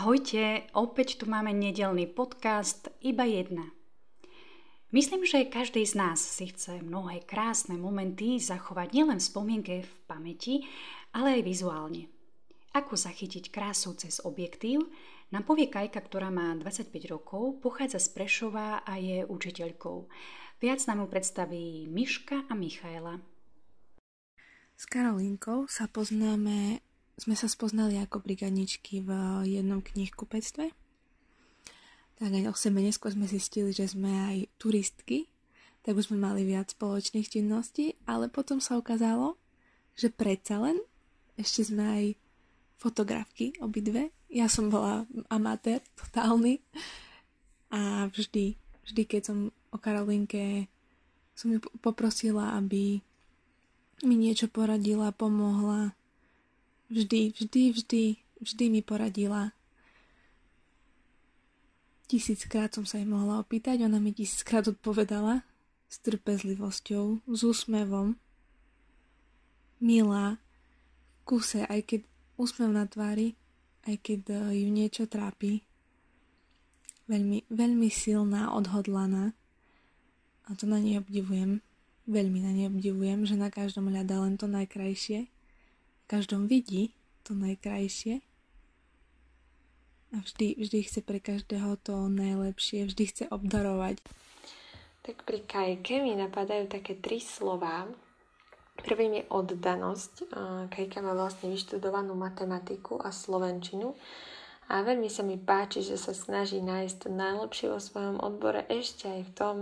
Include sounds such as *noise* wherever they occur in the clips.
Ahojte, opäť tu máme nedelný podcast Iba jedna. Myslím, že každý z nás si chce mnohé krásne momenty zachovať nielen v spomienke v pamäti, ale aj vizuálne. Ako zachytiť krásu cez objektív, nám povie Kajka, ktorá má 25 rokov, pochádza z Prešova a je učiteľkou. Viac nám ju predstaví Miška a Michaela. S Karolínkou sa poznáme sme sa spoznali ako brigadničky v jednom knihkupectve. Tak aj o sebe neskôr sme zistili, že sme aj turistky, tak už sme mali viac spoločných činností, ale potom sa ukázalo, že predsa len ešte sme aj fotografky obidve. Ja som bola amatér totálny a vždy, vždy keď som o Karolinke som ju poprosila, aby mi niečo poradila, pomohla, Vždy, vždy, vždy, vždy mi poradila. Tisíckrát som sa jej mohla opýtať, ona mi tisíckrát odpovedala s trpezlivosťou, s úsmevom. Milá, kuse, aj keď úsmev na tvári, aj keď e, ju niečo trápi. Veľmi, veľmi silná, odhodlaná. A to na nej obdivujem. Veľmi na nej obdivujem, že na každom hľadá len to najkrajšie každom vidí to najkrajšie a vždy, vždy chce pre každého to najlepšie, vždy chce obdarovať. Tak pri Kajke mi napadajú také tri slova. Prvým je oddanosť. Kajka má vlastne vyštudovanú matematiku a slovenčinu a veľmi sa mi páči, že sa snaží nájsť to najlepšie vo svojom odbore ešte aj v tom,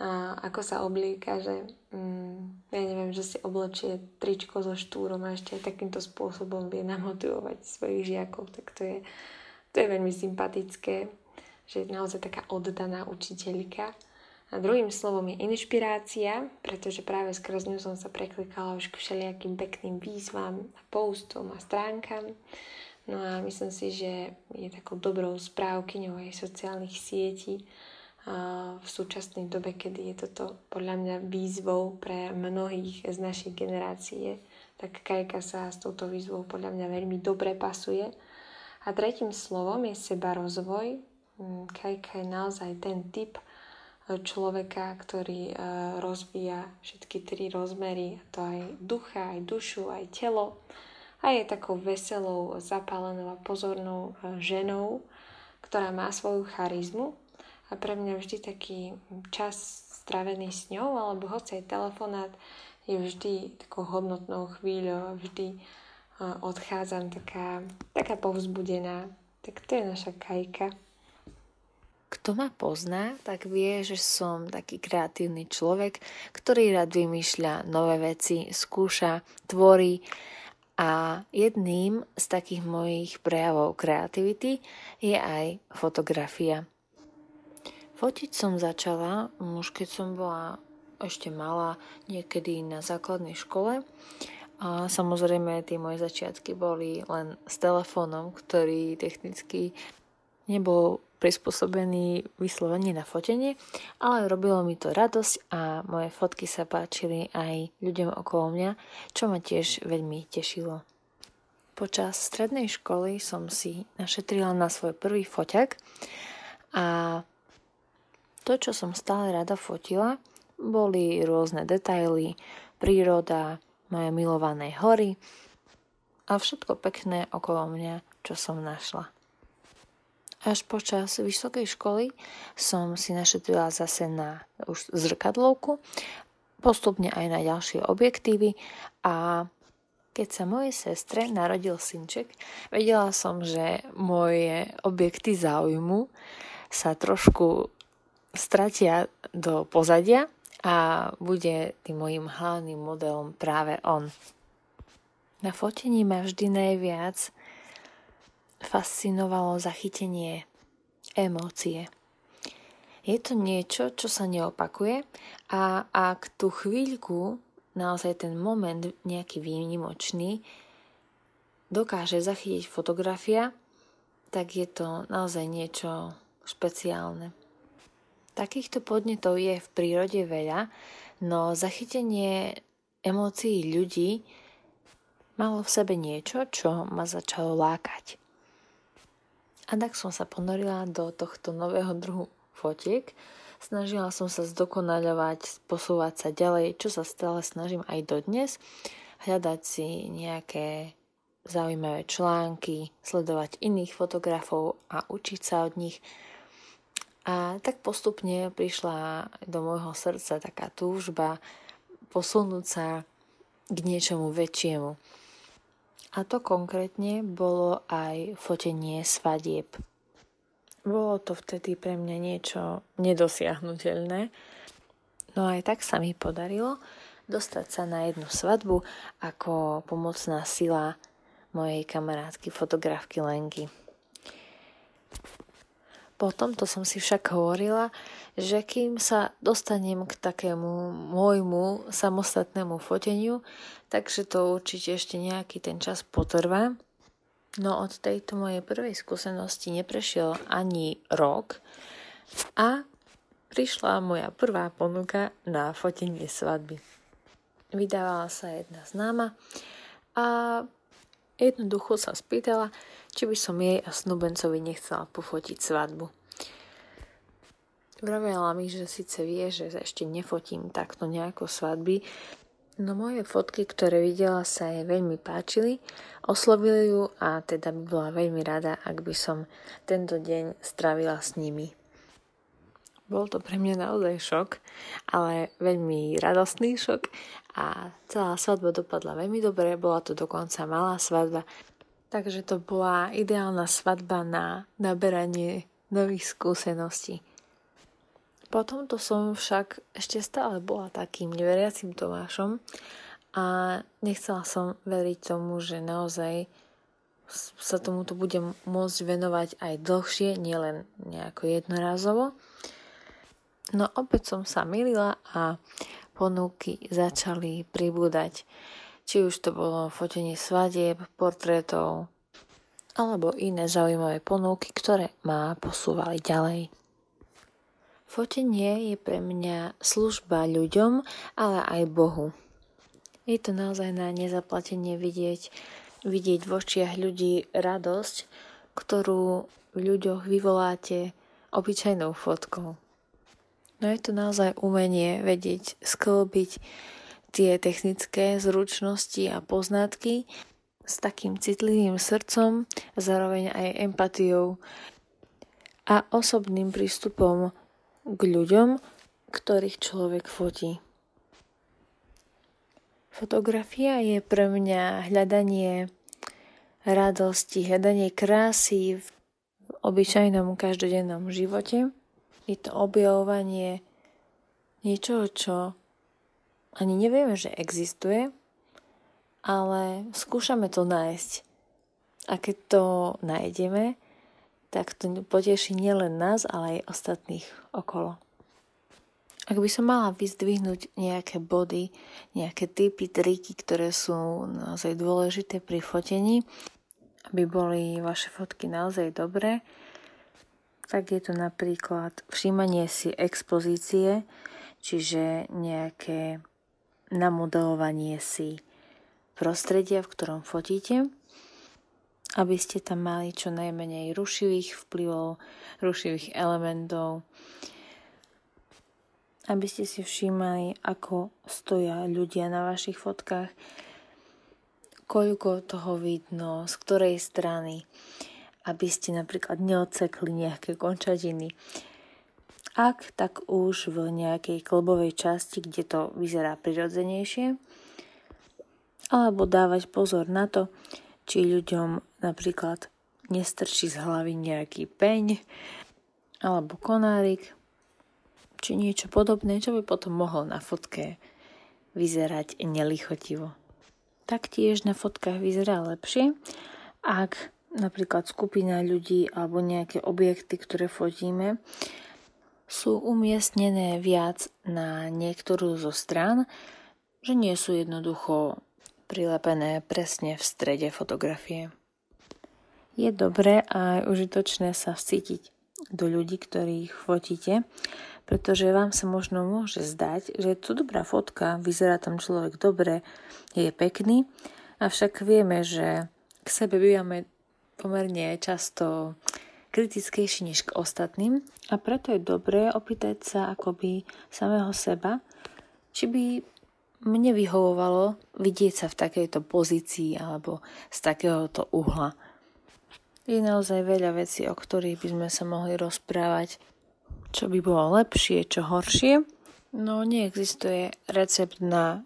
a ako sa oblíka, že mm, ja neviem, že si oblečie tričko so štúrom a ešte aj takýmto spôsobom vie namotivovať svojich žiakov, tak to je, to je veľmi sympatické, že je naozaj taká oddaná učiteľka. A druhým slovom je inšpirácia, pretože práve skrz ňu som sa preklikala už k všelijakým pekným výzvam a postom a stránkam. No a myslím si, že je takou dobrou správkyňou aj sociálnych sietí, v súčasnej dobe, kedy je toto podľa mňa výzvou pre mnohých z našej generácie, tak Kajka sa s touto výzvou podľa mňa veľmi dobre pasuje. A tretím slovom je seba rozvoj. Mm, Kajka je naozaj ten typ e, človeka, ktorý e, rozvíja všetky tri rozmery, to aj ducha, aj dušu, aj telo. A je takou veselou, zapálenou a pozornou e, ženou, ktorá má svoju charizmu a pre mňa vždy taký čas stravený s ňou, alebo hoci aj telefonát je vždy takou hodnotnou chvíľou a vždy odchádzam taká, taká povzbudená. Tak to je naša kajka. Kto ma pozná, tak vie, že som taký kreatívny človek, ktorý rád vymýšľa nové veci, skúša, tvorí a jedným z takých mojich prejavov kreativity je aj fotografia. Fotiť som začala už keď som bola ešte malá, niekedy na základnej škole. A samozrejme tie moje začiatky boli len s telefónom, ktorý technicky nebol prispôsobený vyslovene na fotenie, ale robilo mi to radosť a moje fotky sa páčili aj ľuďom okolo mňa, čo ma tiež veľmi tešilo. Počas strednej školy som si našetrila na svoj prvý foťak a to, čo som stále rada fotila, boli rôzne detaily, príroda, moje milované hory a všetko pekné okolo mňa, čo som našla. Až počas vysokej školy som si našetrila zase na už zrkadlovku, postupne aj na ďalšie objektívy a keď sa mojej sestre narodil synček, vedela som, že moje objekty záujmu sa trošku stratia do pozadia a bude tým mojim hlavným modelom práve on. Na fotení ma vždy najviac fascinovalo zachytenie emócie. Je to niečo, čo sa neopakuje a ak tú chvíľku, naozaj ten moment nejaký výnimočný, dokáže zachytiť fotografia, tak je to naozaj niečo špeciálne. Takýchto podnetov je v prírode veľa, no zachytenie emócií ľudí malo v sebe niečo, čo ma začalo lákať. A tak som sa ponorila do tohto nového druhu fotiek. Snažila som sa zdokonaľovať, posúvať sa ďalej, čo sa stále snažím aj dodnes. Hľadať si nejaké zaujímavé články, sledovať iných fotografov a učiť sa od nich. A tak postupne prišla do môjho srdca taká túžba posunúť sa k niečomu väčšiemu. A to konkrétne bolo aj fotenie svadieb. Bolo to vtedy pre mňa niečo nedosiahnutelné, no aj tak sa mi podarilo dostať sa na jednu svadbu ako pomocná sila mojej kamarátky fotografky Lenky. Potom to som si však hovorila, že kým sa dostanem k takému môjmu samostatnému foteniu, takže to určite ešte nejaký ten čas potrvá. No od tejto mojej prvej skúsenosti neprešiel ani rok a prišla moja prvá ponuka na fotenie svadby. Vydávala sa jedna známa a jednoducho sa spýtala, či by som jej a snúbencovi nechcela pofotiť svadbu. Vravela mi, že síce vie, že ešte nefotím takto nejako svadby, no moje fotky, ktoré videla, sa jej veľmi páčili, oslovili ju a teda by bola veľmi rada, ak by som tento deň stravila s nimi. Bol to pre mňa naozaj šok, ale veľmi radostný šok a celá svadba dopadla veľmi dobre, bola to dokonca malá svadba, takže to bola ideálna svadba na naberanie nových skúseností. Potom to som však ešte stále bola takým neveriacim Tomášom a nechcela som veriť tomu, že naozaj sa tomuto budem môcť venovať aj dlhšie, nielen nejako jednorázovo. No opäť som sa milila a ponuky začali pribúdať. Či už to bolo fotenie svadieb, portrétov alebo iné zaujímavé ponuky, ktoré ma posúvali ďalej. Fotenie je pre mňa služba ľuďom, ale aj Bohu. Je to naozaj na nezaplatenie vidieť, vidieť v očiach ľudí radosť, ktorú v ľuďoch vyvoláte obyčajnou fotkou. No je to naozaj umenie vedieť sklbiť tie technické zručnosti a poznatky s takým citlivým srdcom, zároveň aj empatiou a osobným prístupom k ľuďom, ktorých človek fotí. Fotografia je pre mňa hľadanie radosti, hľadanie krásy v obyčajnom každodennom živote. Je to objavovanie niečoho, čo ani nevieme, že existuje, ale skúšame to nájsť. A keď to nájdeme, tak to poteší nielen nás, ale aj ostatných okolo. Ak by som mala vyzdvihnúť nejaké body, nejaké typy, triky, ktoré sú naozaj dôležité pri fotení, aby boli vaše fotky naozaj dobré, tak je to napríklad všímanie si expozície, čiže nejaké namodelovanie si prostredia, v ktorom fotíte, aby ste tam mali čo najmenej rušivých vplyvov, rušivých elementov, aby ste si všímali, ako stoja ľudia na vašich fotkách, koľko toho vidno, z ktorej strany, aby ste napríklad neodsekli nejaké končatiny. Ak, tak už v nejakej klbovej časti, kde to vyzerá prirodzenejšie, alebo dávať pozor na to, či ľuďom napríklad nestrčí z hlavy nejaký peň alebo konárik, či niečo podobné, čo by potom mohol na fotke vyzerať nelichotivo. Taktiež na fotkách vyzerá lepšie, ak napríklad skupina ľudí alebo nejaké objekty, ktoré fotíme, sú umiestnené viac na niektorú zo strán, že nie sú jednoducho prilepené presne v strede fotografie. Je dobré a užitočné sa vcítiť do ľudí, ktorých fotíte, pretože vám sa možno môže zdať, že je to dobrá fotka, vyzerá tam človek dobre, je pekný, avšak vieme, že k sebe bývame pomerne často kritickejší než k ostatným a preto je dobré opýtať sa akoby samého seba, či by mne vyhovovalo vidieť sa v takejto pozícii alebo z takéhoto uhla. Je naozaj veľa vecí, o ktorých by sme sa mohli rozprávať, čo by bolo lepšie, čo horšie, no neexistuje recept na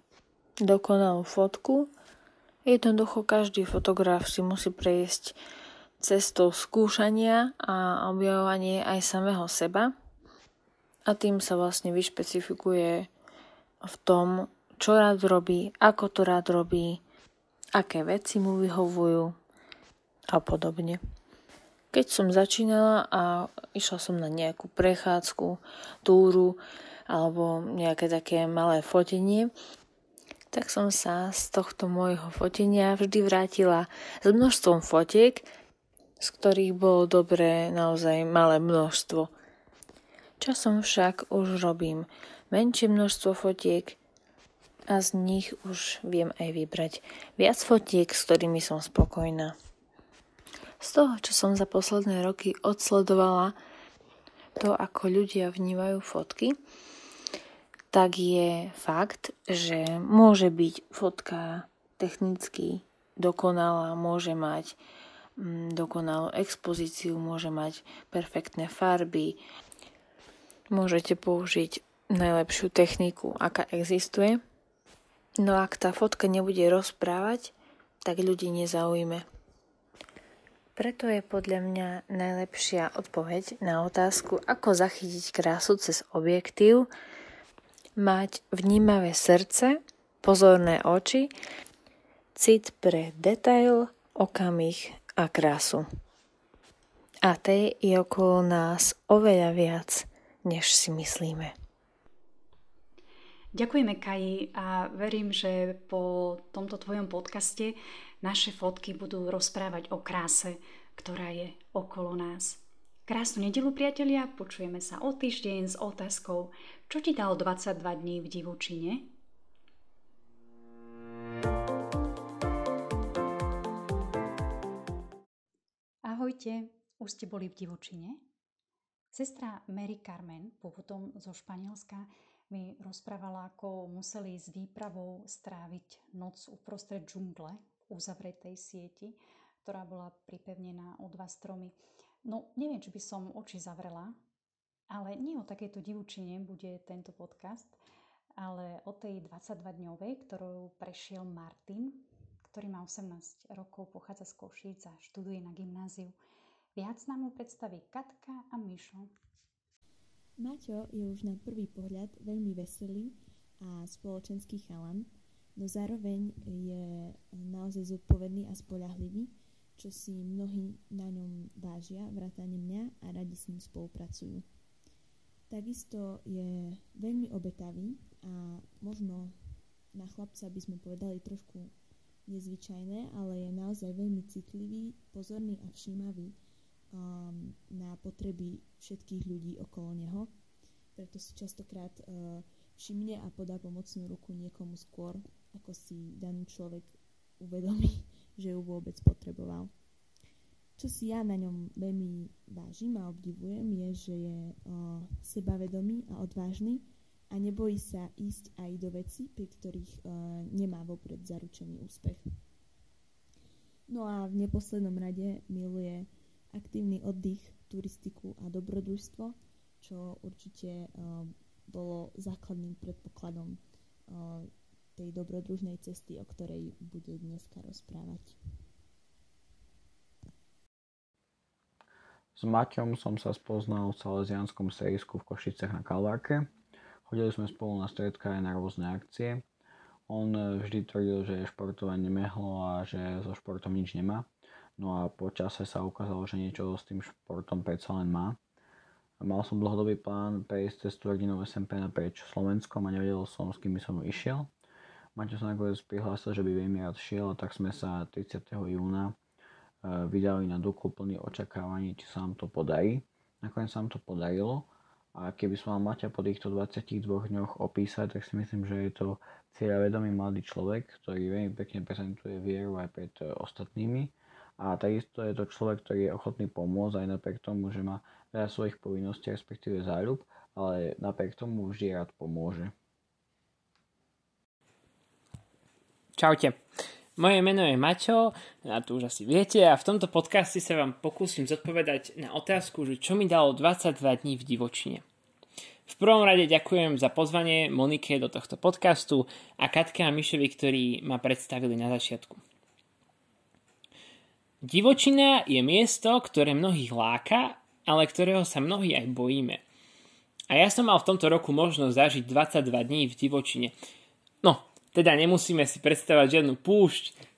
dokonalú fotku. Jednoducho každý fotograf si musí prejsť cestou skúšania a objavovanie aj samého seba a tým sa vlastne vyšpecifikuje v tom, čo rád robí, ako to rád robí, aké veci mu vyhovujú a podobne. Keď som začínala a išla som na nejakú prechádzku, túru alebo nejaké také malé fotenie, tak som sa z tohto môjho fotenia vždy vrátila s množstvom fotiek, z ktorých bolo dobré naozaj malé množstvo. Časom však už robím menšie množstvo fotiek a z nich už viem aj vybrať viac fotiek, s ktorými som spokojná. Z toho, čo som za posledné roky odsledovala, to, ako ľudia vnímajú fotky, tak je fakt, že môže byť fotka technicky dokonalá, môže mať dokonalú expozíciu, môže mať perfektné farby. Môžete použiť najlepšiu techniku, aká existuje. No ak tá fotka nebude rozprávať, tak ľudí nezaujme. Preto je podľa mňa najlepšia odpoveď na otázku, ako zachytiť krásu cez objektív, mať vnímavé srdce, pozorné oči, cit pre detail, okamih a krásu. A tej je okolo nás oveľa viac, než si myslíme. Ďakujeme Kaji a verím, že po tomto tvojom podcaste naše fotky budú rozprávať o kráse, ktorá je okolo nás. Krásnu nedelu priatelia, počujeme sa o týždeň s otázkou, čo ti dal 22 dní v divučine? Ahojte, už ste boli v divočine? Sestra Mary Carmen, pôvodom zo Španielska, mi rozprávala, ako museli s výpravou stráviť noc uprostred džungle uzavretej sieti, ktorá bola pripevnená o dva stromy. No, neviem, či by som oči zavrela, ale nie o takejto divučine bude tento podcast, ale o tej 22-dňovej, ktorou prešiel Martin, ktorý má 18 rokov, pochádza z Košíc a študuje na gymnáziu. Viac nám mu predstaví Katka a Mišo. Maťo je už na prvý pohľad veľmi veselý a spoločenský chalan, no zároveň je naozaj zodpovedný a spolahlivý, čo si mnohí na ňom vážia, vrátane mňa a radi s ním spolupracujú. Takisto je veľmi obetavý a možno na chlapca by sme povedali trošku nezvyčajné, ale je naozaj veľmi citlivý, pozorný a všímavý um, na potreby všetkých ľudí okolo neho. Preto si častokrát uh, všimne a podá pomocnú ruku niekomu skôr, ako si daný človek uvedomí, *laughs* že ju vôbec potreboval. Čo si ja na ňom veľmi vážim a obdivujem, je, že je uh, sebavedomý a odvážny a nebojí sa ísť aj do veci, pri ktorých uh, nemá vopred zaručený úspech. No a v neposlednom rade miluje aktívny oddych, turistiku a dobrodružstvo, čo určite uh, bolo základným predpokladom uh, tej dobrodružnej cesty, o ktorej bude dneska rozprávať. S Maťom som sa spoznal v salesianskom sejsku v Košicech na Kalvárke Chodili sme spolu na stredka aj na rôzne akcie. On e, vždy tvrdil, že športovanie nemehlo a že so športom nič nemá. No a po čase sa ukázalo, že niečo s tým športom predsa len má. Mal som dlhodobý plán prejsť cez tú rodinu SMP naprieč Slovenskom a nevedel som, s kým by som išiel. Maťo sa nakoniec prihlásil, že by veľmi rád šiel, tak sme sa 30. júna e, vydali na duku plný očakávaní, či sa nám to podarí. Nakoniec sa nám to podarilo a keby som mal Maťa po týchto 22 dňoch opísať, tak si myslím, že je to cieľavedomý mladý človek, ktorý veľmi pekne prezentuje vieru aj pred e, ostatnými a takisto je to človek, ktorý je ochotný pomôcť aj napriek tomu, že má veľa svojich povinností, respektíve záľub, ale napriek tomu vždy rád pomôže. Čaute. Moje meno je Maťo, a to už asi viete, a v tomto podcaste sa vám pokúsim zodpovedať na otázku, že čo mi dalo 22 dní v divočine. V prvom rade ďakujem za pozvanie Monike do tohto podcastu a Katke a Mišovi, ktorí ma predstavili na začiatku. Divočina je miesto, ktoré mnohých láka, ale ktorého sa mnohí aj bojíme. A ja som mal v tomto roku možnosť zažiť 22 dní v divočine. No, teda nemusíme si predstavať žiadnu púšť,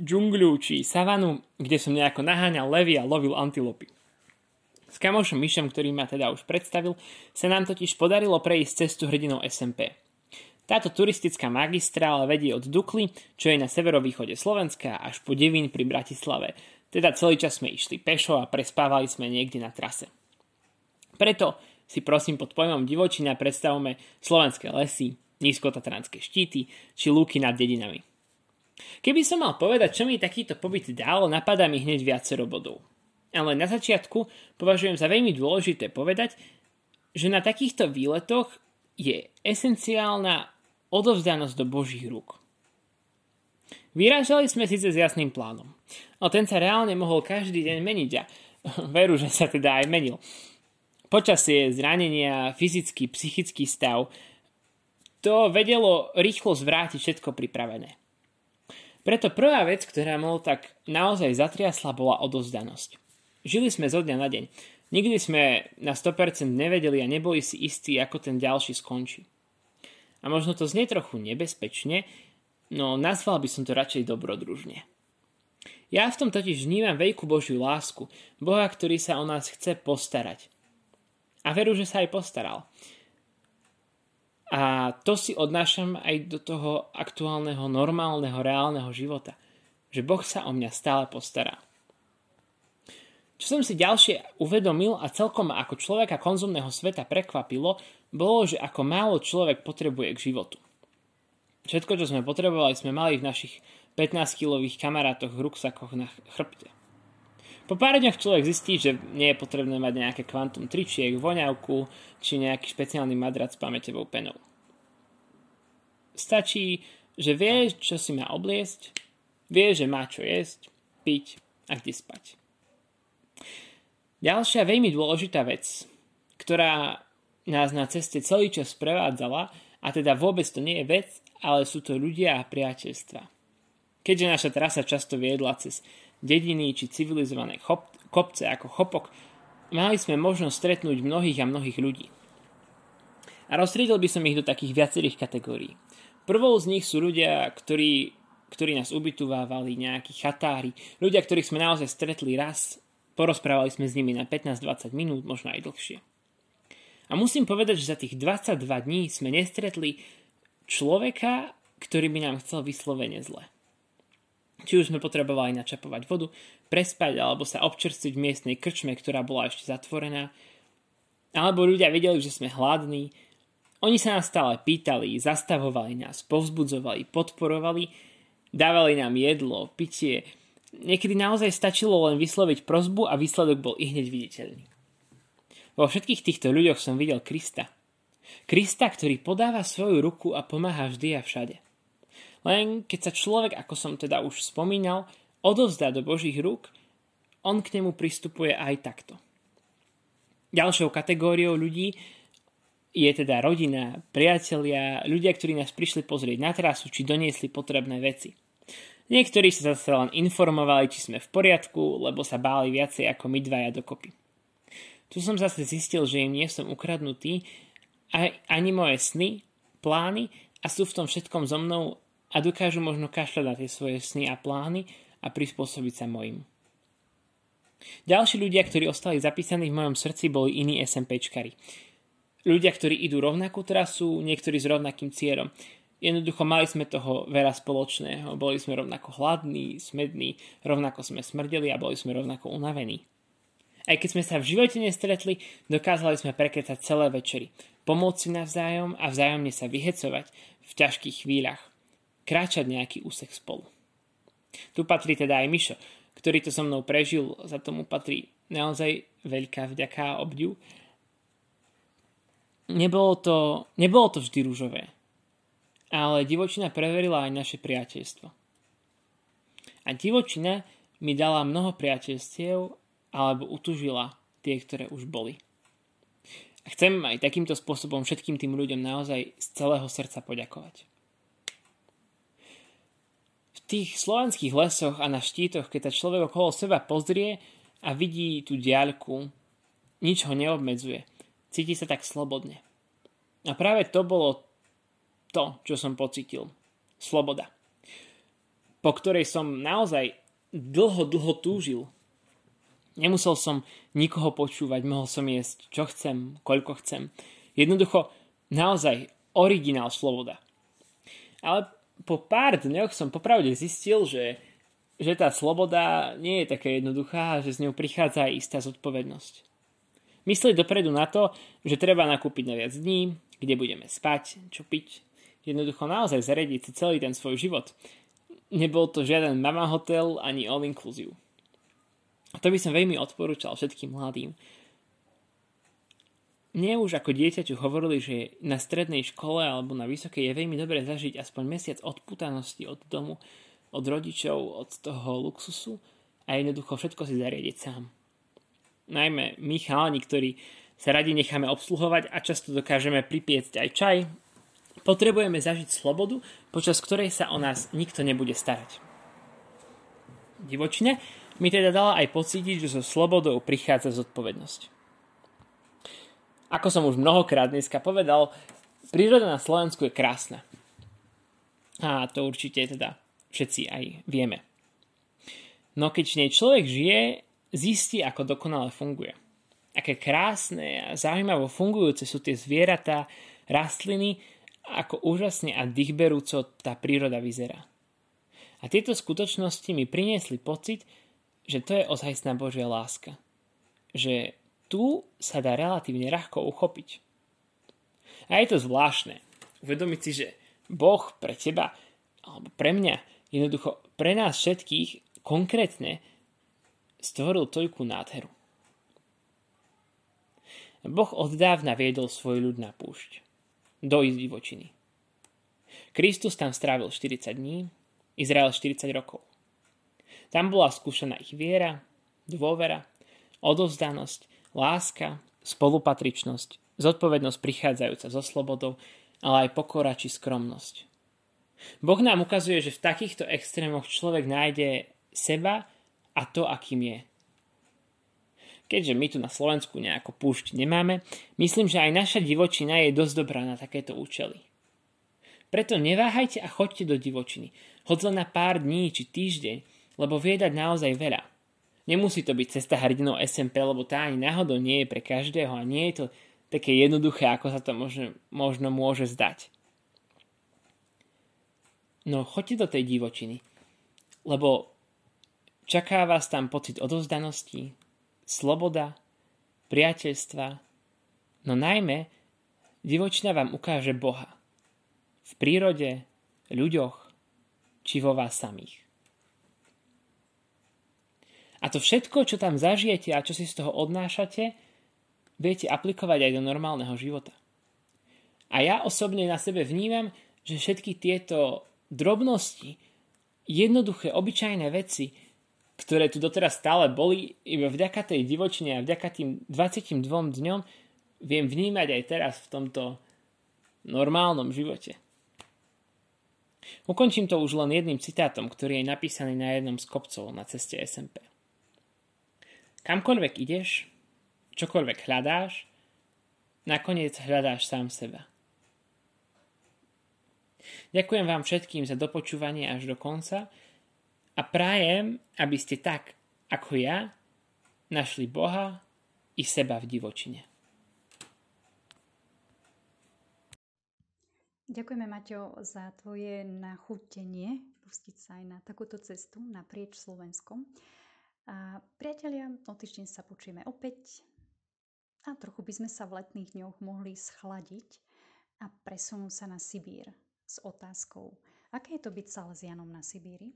džungľu či savanu, kde som nejako naháňal levy a lovil antilopy. S kamošom Myšom, ktorý ma teda už predstavil, sa nám totiž podarilo prejsť cestu hrdinou SMP. Táto turistická magistrála vedie od Dukly, čo je na severovýchode Slovenska, až po Devín pri Bratislave. Teda celý čas sme išli pešo a prespávali sme niekde na trase. Preto si prosím pod pojmom divočina predstavme slovenské lesy, nízkotatranské štíty či lúky nad dedinami. Keby som mal povedať, čo mi takýto pobyt dal, napadá mi hneď viacero bodov. Ale na začiatku považujem za veľmi dôležité povedať, že na takýchto výletoch je esenciálna odovzdanosť do Božích rúk. Vyrážali sme síce s jasným plánom, ale ten sa reálne mohol každý deň meniť a *laughs* veru, že sa teda aj menil. Počasie, zranenia, fyzický, psychický stav, to vedelo rýchlo zvrátiť všetko pripravené. Preto prvá vec, ktorá mnou tak naozaj zatriasla, bola odozdanosť. Žili sme zo dňa na deň. Nikdy sme na 100% nevedeli a neboli si istí, ako ten ďalší skončí. A možno to znie trochu nebezpečne, no nazval by som to radšej dobrodružne. Ja v tom totiž vnímam veľkú Božiu lásku, Boha, ktorý sa o nás chce postarať. A veru, že sa aj postaral. A to si odnášam aj do toho aktuálneho, normálneho, reálneho života. Že Boh sa o mňa stále postará. Čo som si ďalšie uvedomil a celkom ako človeka konzumného sveta prekvapilo, bolo, že ako málo človek potrebuje k životu. Všetko, čo sme potrebovali, sme mali v našich 15-kilových kamarátoch v ruksakoch na chrbte. Po pár dňoch človek zistí, že nie je potrebné mať nejaké kvantum tričiek, voňavku či nejaký špeciálny madrac s pamäťovou penou. Stačí, že vie, čo si má obliesť, vie, že má čo jesť, piť a kde spať. Ďalšia veľmi dôležitá vec, ktorá nás na ceste celý čas prevádzala, a teda vôbec to nie je vec, ale sú to ľudia a priateľstva. Keďže naša trasa často viedla cez dediny či civilizované chop, kopce ako chopok, mali sme možnosť stretnúť mnohých a mnohých ľudí. A rozstriedil by som ich do takých viacerých kategórií. Prvou z nich sú ľudia, ktorí, ktorí nás ubytovávali, nejakí chatári, ľudia, ktorých sme naozaj stretli raz, porozprávali sme s nimi na 15-20 minút, možno aj dlhšie. A musím povedať, že za tých 22 dní sme nestretli človeka, ktorý by nám chcel vyslovene zle. Či už sme potrebovali načapovať vodu, prespať alebo sa občerstviť v miestnej krčme, ktorá bola ešte zatvorená, alebo ľudia vedeli, že sme hladní. Oni sa nás stále pýtali, zastavovali nás, povzbudzovali, podporovali, dávali nám jedlo, pitie. Niekedy naozaj stačilo len vysloviť prozbu a výsledok bol i hneď viditeľný. Vo všetkých týchto ľuďoch som videl Krista. Krista, ktorý podáva svoju ruku a pomáha vždy a všade. Len keď sa človek, ako som teda už spomínal, odovzdá do Božích rúk, on k nemu pristupuje aj takto. Ďalšou kategóriou ľudí je teda rodina, priatelia, ľudia, ktorí nás prišli pozrieť na trasu, či doniesli potrebné veci. Niektorí sa zase len informovali, či sme v poriadku, lebo sa báli viacej ako my dvaja dokopy. Tu som zase zistil, že im nie som ukradnutý, ani moje sny, plány a sú v tom všetkom so mnou a dokážu možno kašľať na tie svoje sny a plány a prispôsobiť sa mojim. Ďalší ľudia, ktorí ostali zapísaní v mojom srdci, boli iní SMPčkari. Ľudia, ktorí idú rovnakú trasu, niektorí s rovnakým cieľom. Jednoducho mali sme toho veľa spoločného. Boli sme rovnako hladní, smední, rovnako sme smrdeli a boli sme rovnako unavení. Aj keď sme sa v živote nestretli, dokázali sme prekecať celé večery, pomôcť si navzájom a vzájomne sa vyhecovať v ťažkých chvíľach kráčať nejaký úsek spolu. Tu patrí teda aj Mišo. ktorý to so mnou prežil, za tomu patrí naozaj veľká vďaka a obdiv. Nebolo to, nebolo to vždy rúžové, ale divočina preverila aj naše priateľstvo. A divočina mi dala mnoho priateľstiev alebo utužila tie, ktoré už boli. A chcem aj takýmto spôsobom všetkým tým ľuďom naozaj z celého srdca poďakovať. Tých slovenských lesoch a na štítoch, keď sa človek okolo seba pozrie a vidí tú diaľku, nič ho neobmedzuje. Cíti sa tak slobodne. A práve to bolo to, čo som pocitil. Sloboda. Po ktorej som naozaj dlho, dlho túžil. Nemusel som nikoho počúvať, mohol som jesť čo chcem, koľko chcem. Jednoducho, naozaj originál sloboda. Ale po pár dňoch som popravde zistil, že, že tá sloboda nie je taká jednoduchá a že s ňou prichádza aj istá zodpovednosť. Myslieť dopredu na to, že treba nakúpiť na viac dní, kde budeme spať, čo piť. Jednoducho naozaj zariadiť si celý ten svoj život. Nebol to žiaden mama hotel ani all inclusive. A to by som veľmi odporúčal všetkým mladým. Mne už ako dieťaťu hovorili, že na strednej škole alebo na vysokej je veľmi dobre zažiť aspoň mesiac odputanosti od domu, od rodičov, od toho luxusu a jednoducho všetko si zariadiť sám. Najmä my chalani, ktorí sa radi necháme obsluhovať a často dokážeme pripiecť aj čaj, potrebujeme zažiť slobodu, počas ktorej sa o nás nikto nebude starať. Divočne mi teda dala aj pocítiť, že so slobodou prichádza zodpovednosť. Ako som už mnohokrát dneska povedal, príroda na Slovensku je krásna. A to určite teda všetci aj vieme. No keď nej človek žije, zistí, ako dokonale funguje. Aké krásne a zaujímavo fungujúce sú tie zvieratá, rastliny, ako úžasne a dýchberúco tá príroda vyzerá. A tieto skutočnosti mi priniesli pocit, že to je ozajstná Božia láska. Že tu sa dá relatívne ľahko uchopiť. A je to zvláštne. Uvedomiť si, že Boh pre teba, alebo pre mňa, jednoducho pre nás všetkých konkrétne stvoril toľkú nádheru. Boh oddávna viedol svoj ľud na púšť, do divočiny. Kristus tam strávil 40 dní, Izrael 40 rokov. Tam bola skúšaná ich viera, dôvera, odovzdanosť, láska, spolupatričnosť, zodpovednosť prichádzajúca so slobodou, ale aj pokora či skromnosť. Boh nám ukazuje, že v takýchto extrémoch človek nájde seba a to, akým je. Keďže my tu na Slovensku nejako púšť nemáme, myslím, že aj naša divočina je dosť dobrá na takéto účely. Preto neváhajte a choďte do divočiny, hoď len na pár dní či týždeň, lebo vie dať naozaj veľa. Nemusí to byť cesta hrdinov SMP, lebo tá ani náhodou nie je pre každého a nie je to také jednoduché, ako sa to možno, možno môže zdať. No choďte do tej divočiny, lebo čaká vás tam pocit odovzdanosti, sloboda, priateľstva, no najmä divočina vám ukáže Boha v prírode, ľuďoch či vo vás samých. A to všetko, čo tam zažijete a čo si z toho odnášate, viete aplikovať aj do normálneho života. A ja osobne na sebe vnímam, že všetky tieto drobnosti, jednoduché, obyčajné veci, ktoré tu doteraz stále boli, iba vďaka tej divočine a vďaka tým 22 dňom viem vnímať aj teraz v tomto normálnom živote. Ukončím to už len jedným citátom, ktorý je napísaný na jednom z kopcov na ceste SMP. Kamkoľvek ideš, čokoľvek hľadáš, nakoniec hľadáš sám seba. Ďakujem vám všetkým za dopočúvanie až do konca a prajem, aby ste tak, ako ja, našli Boha i seba v divočine. Ďakujeme, Maťo, za tvoje nachutenie pustiť sa aj na takúto cestu naprieč Slovenskom. A priatelia, o týždeň sa počujeme opäť a trochu by sme sa v letných dňoch mohli schladiť a presunúť sa na Sibír s otázkou, aké je to byť Salesianom na Sibíri?